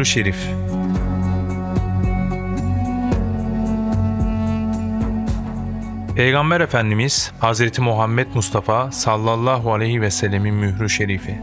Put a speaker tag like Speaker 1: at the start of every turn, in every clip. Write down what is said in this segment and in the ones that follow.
Speaker 1: Mührü Şerif Peygamber Efendimiz Hazreti Muhammed Mustafa sallallahu aleyhi ve sellemin mührü şerifi.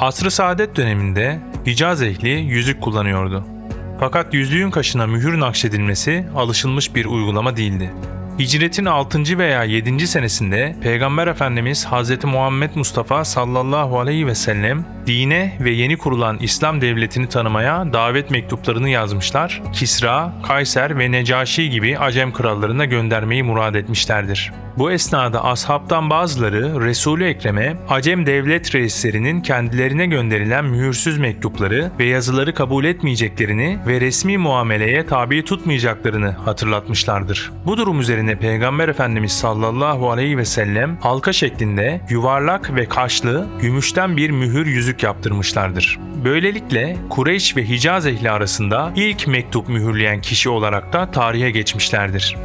Speaker 1: Asr-ı Saadet döneminde Hicaz ehli yüzük kullanıyordu. Fakat yüzüğün kaşına mühür nakşedilmesi alışılmış bir uygulama değildi. Hicretin 6. veya 7. senesinde Peygamber Efendimiz Hz. Muhammed Mustafa sallallahu aleyhi ve sellem dine ve yeni kurulan İslam devletini tanımaya davet mektuplarını yazmışlar, Kisra, Kayser ve Necaşi gibi Acem krallarına göndermeyi murad etmişlerdir. Bu esnada ashabtan bazıları Resul-i Ekrem'e Acem devlet reislerinin kendilerine gönderilen mühürsüz mektupları ve yazıları kabul etmeyeceklerini ve resmi muameleye tabi tutmayacaklarını hatırlatmışlardır. Bu durum üzerine Peygamber Efendimiz sallallahu aleyhi ve sellem halka şeklinde yuvarlak ve kaşlı gümüşten bir mühür yüzük yaptırmışlardır. Böylelikle Kureyş ve Hicaz ehli arasında ilk mektup mühürleyen kişi olarak da tarihe geçmişlerdir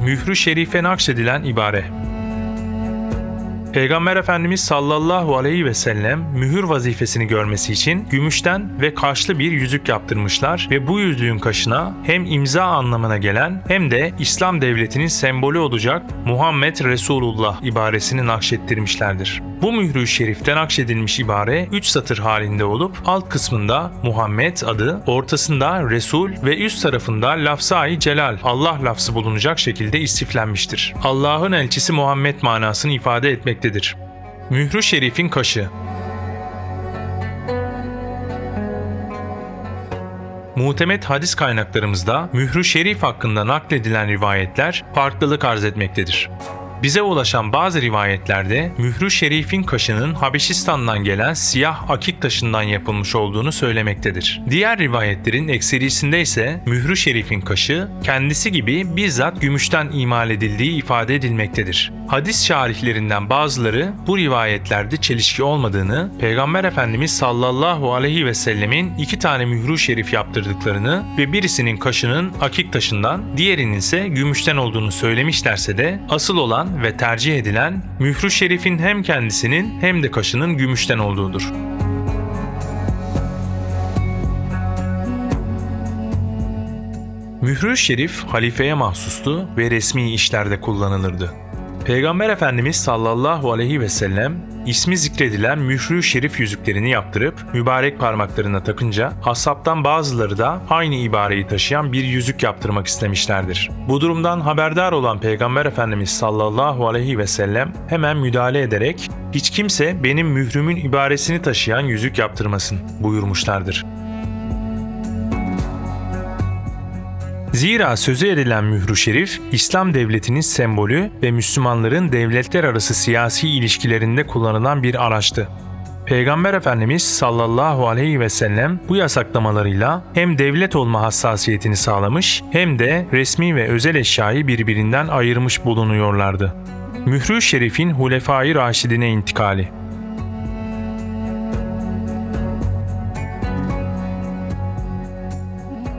Speaker 1: mührü şerife nakşedilen ibare. Peygamber Efendimiz sallallahu aleyhi ve sellem mühür vazifesini görmesi için gümüşten ve kaşlı bir yüzük yaptırmışlar ve bu yüzüğün kaşına hem imza anlamına gelen hem de İslam devletinin sembolü olacak Muhammed Resulullah ibaresini nakşettirmişlerdir. Bu mührü şeriften akşedilmiş ibare 3 satır halinde olup alt kısmında Muhammed adı, ortasında Resul ve üst tarafında lafzayı celal Allah lafzı bulunacak şekilde istiflenmiştir. Allah'ın elçisi Muhammed manasını ifade etmektedir. Mührü şerifin kaşı Muhtemet hadis kaynaklarımızda mührü şerif hakkında nakledilen rivayetler farklılık arz etmektedir. Bize ulaşan bazı rivayetlerde mührü şerifin kaşının Habeşistan'dan gelen siyah akik taşından yapılmış olduğunu söylemektedir. Diğer rivayetlerin ekserisinde ise mührü şerifin kaşı kendisi gibi bizzat gümüşten imal edildiği ifade edilmektedir. Hadis şarihlerinden bazıları bu rivayetlerde çelişki olmadığını, Peygamber Efendimiz sallallahu aleyhi ve sellemin iki tane mührü şerif yaptırdıklarını ve birisinin kaşının akik taşından, diğerinin ise gümüşten olduğunu söylemişlerse de asıl olan ve tercih edilen mührü şerifin hem kendisinin hem de kaşının gümüşten olduğudur. Mührü şerif halifeye mahsustu ve resmi işlerde kullanılırdı. Peygamber Efendimiz sallallahu aleyhi ve sellem ismi zikredilen mührü şerif yüzüklerini yaptırıp mübarek parmaklarına takınca ashabtan bazıları da aynı ibareyi taşıyan bir yüzük yaptırmak istemişlerdir. Bu durumdan haberdar olan Peygamber Efendimiz sallallahu aleyhi ve sellem hemen müdahale ederek hiç kimse benim mührümün ibaresini taşıyan yüzük yaptırmasın buyurmuşlardır. Zira sözü edilen mührü şerif, İslam devletinin sembolü ve Müslümanların devletler arası siyasi ilişkilerinde kullanılan bir araçtı. Peygamber Efendimiz sallallahu aleyhi ve sellem bu yasaklamalarıyla hem devlet olma hassasiyetini sağlamış hem de resmi ve özel eşyayı birbirinden ayırmış bulunuyorlardı. Mührü Şerif'in Hulefai Raşidine intikali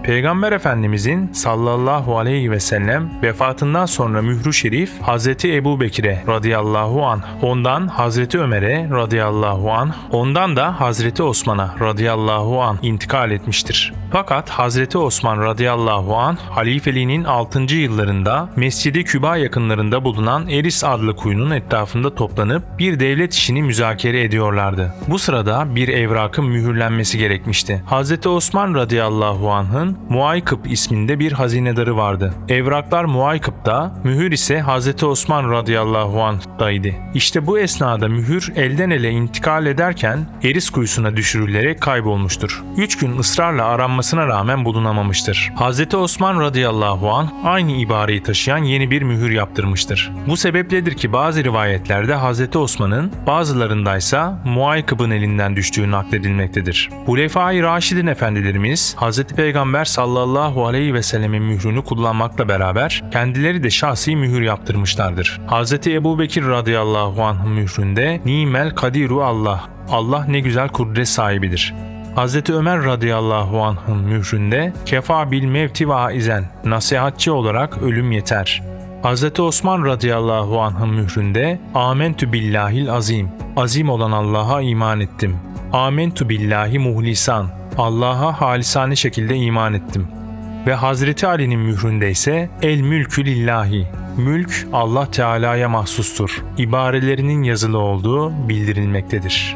Speaker 1: Peygamber Efendimizin sallallahu aleyhi ve sellem vefatından sonra mührü şerif Hazreti Ebu Bekir'e radıyallahu an, ondan Hazreti Ömer'e radıyallahu an, ondan da Hazreti Osman'a radıyallahu an intikal etmiştir. Fakat Hazreti Osman radıyallahu an halifeliğinin 6. yıllarında Mescidi Küba yakınlarında bulunan Eris adlı kuyunun etrafında toplanıp bir devlet işini müzakere ediyorlardı. Bu sırada bir evrakın mühürlenmesi gerekmişti. Hazreti Osman radıyallahu anh'ın Muaykıp isminde bir hazinedarı vardı. Evraklar Muaykıp'ta, mühür ise Hazreti Osman radıyallahu anh'daydı. İşte bu esnada mühür elden ele intikal ederken Eris kuyusuna düşürülerek kaybolmuştur. Üç gün ısrarla aranmasına rağmen bulunamamıştır. Hazreti Osman radıyallahu anh aynı ibareyi taşıyan yeni bir mühür yaptırmıştır. Bu sebepledir ki bazı rivayetlerde Hazreti Osman'ın bazılarındaysa Muaykıp'ın elinden düştüğü nakledilmektedir. Hulefai Raşidin efendilerimiz Hazreti Peygamber sallallahu aleyhi ve sellemin mührünü kullanmakla beraber kendileri de şahsi mühür yaptırmışlardır. Hz. Ebu Bekir radıyallahu anh mühründe Nimel Kadiru Allah, Allah ne güzel kudret sahibidir Hz. Ömer radıyallahu anh'ın mühründe kefa bil mevti vaizen nasihatçı olarak ölüm yeter. Hz. Osman radıyallahu anh'ın mühründe Amentü billahil azim azim olan Allah'a iman ettim. Amentü billahi muhlisan Allah'a halisane şekilde iman ettim. Ve Hazreti Ali'nin mühründe ise El mülkü lillahi Mülk Allah Teala'ya mahsustur. İbarelerinin yazılı olduğu bildirilmektedir.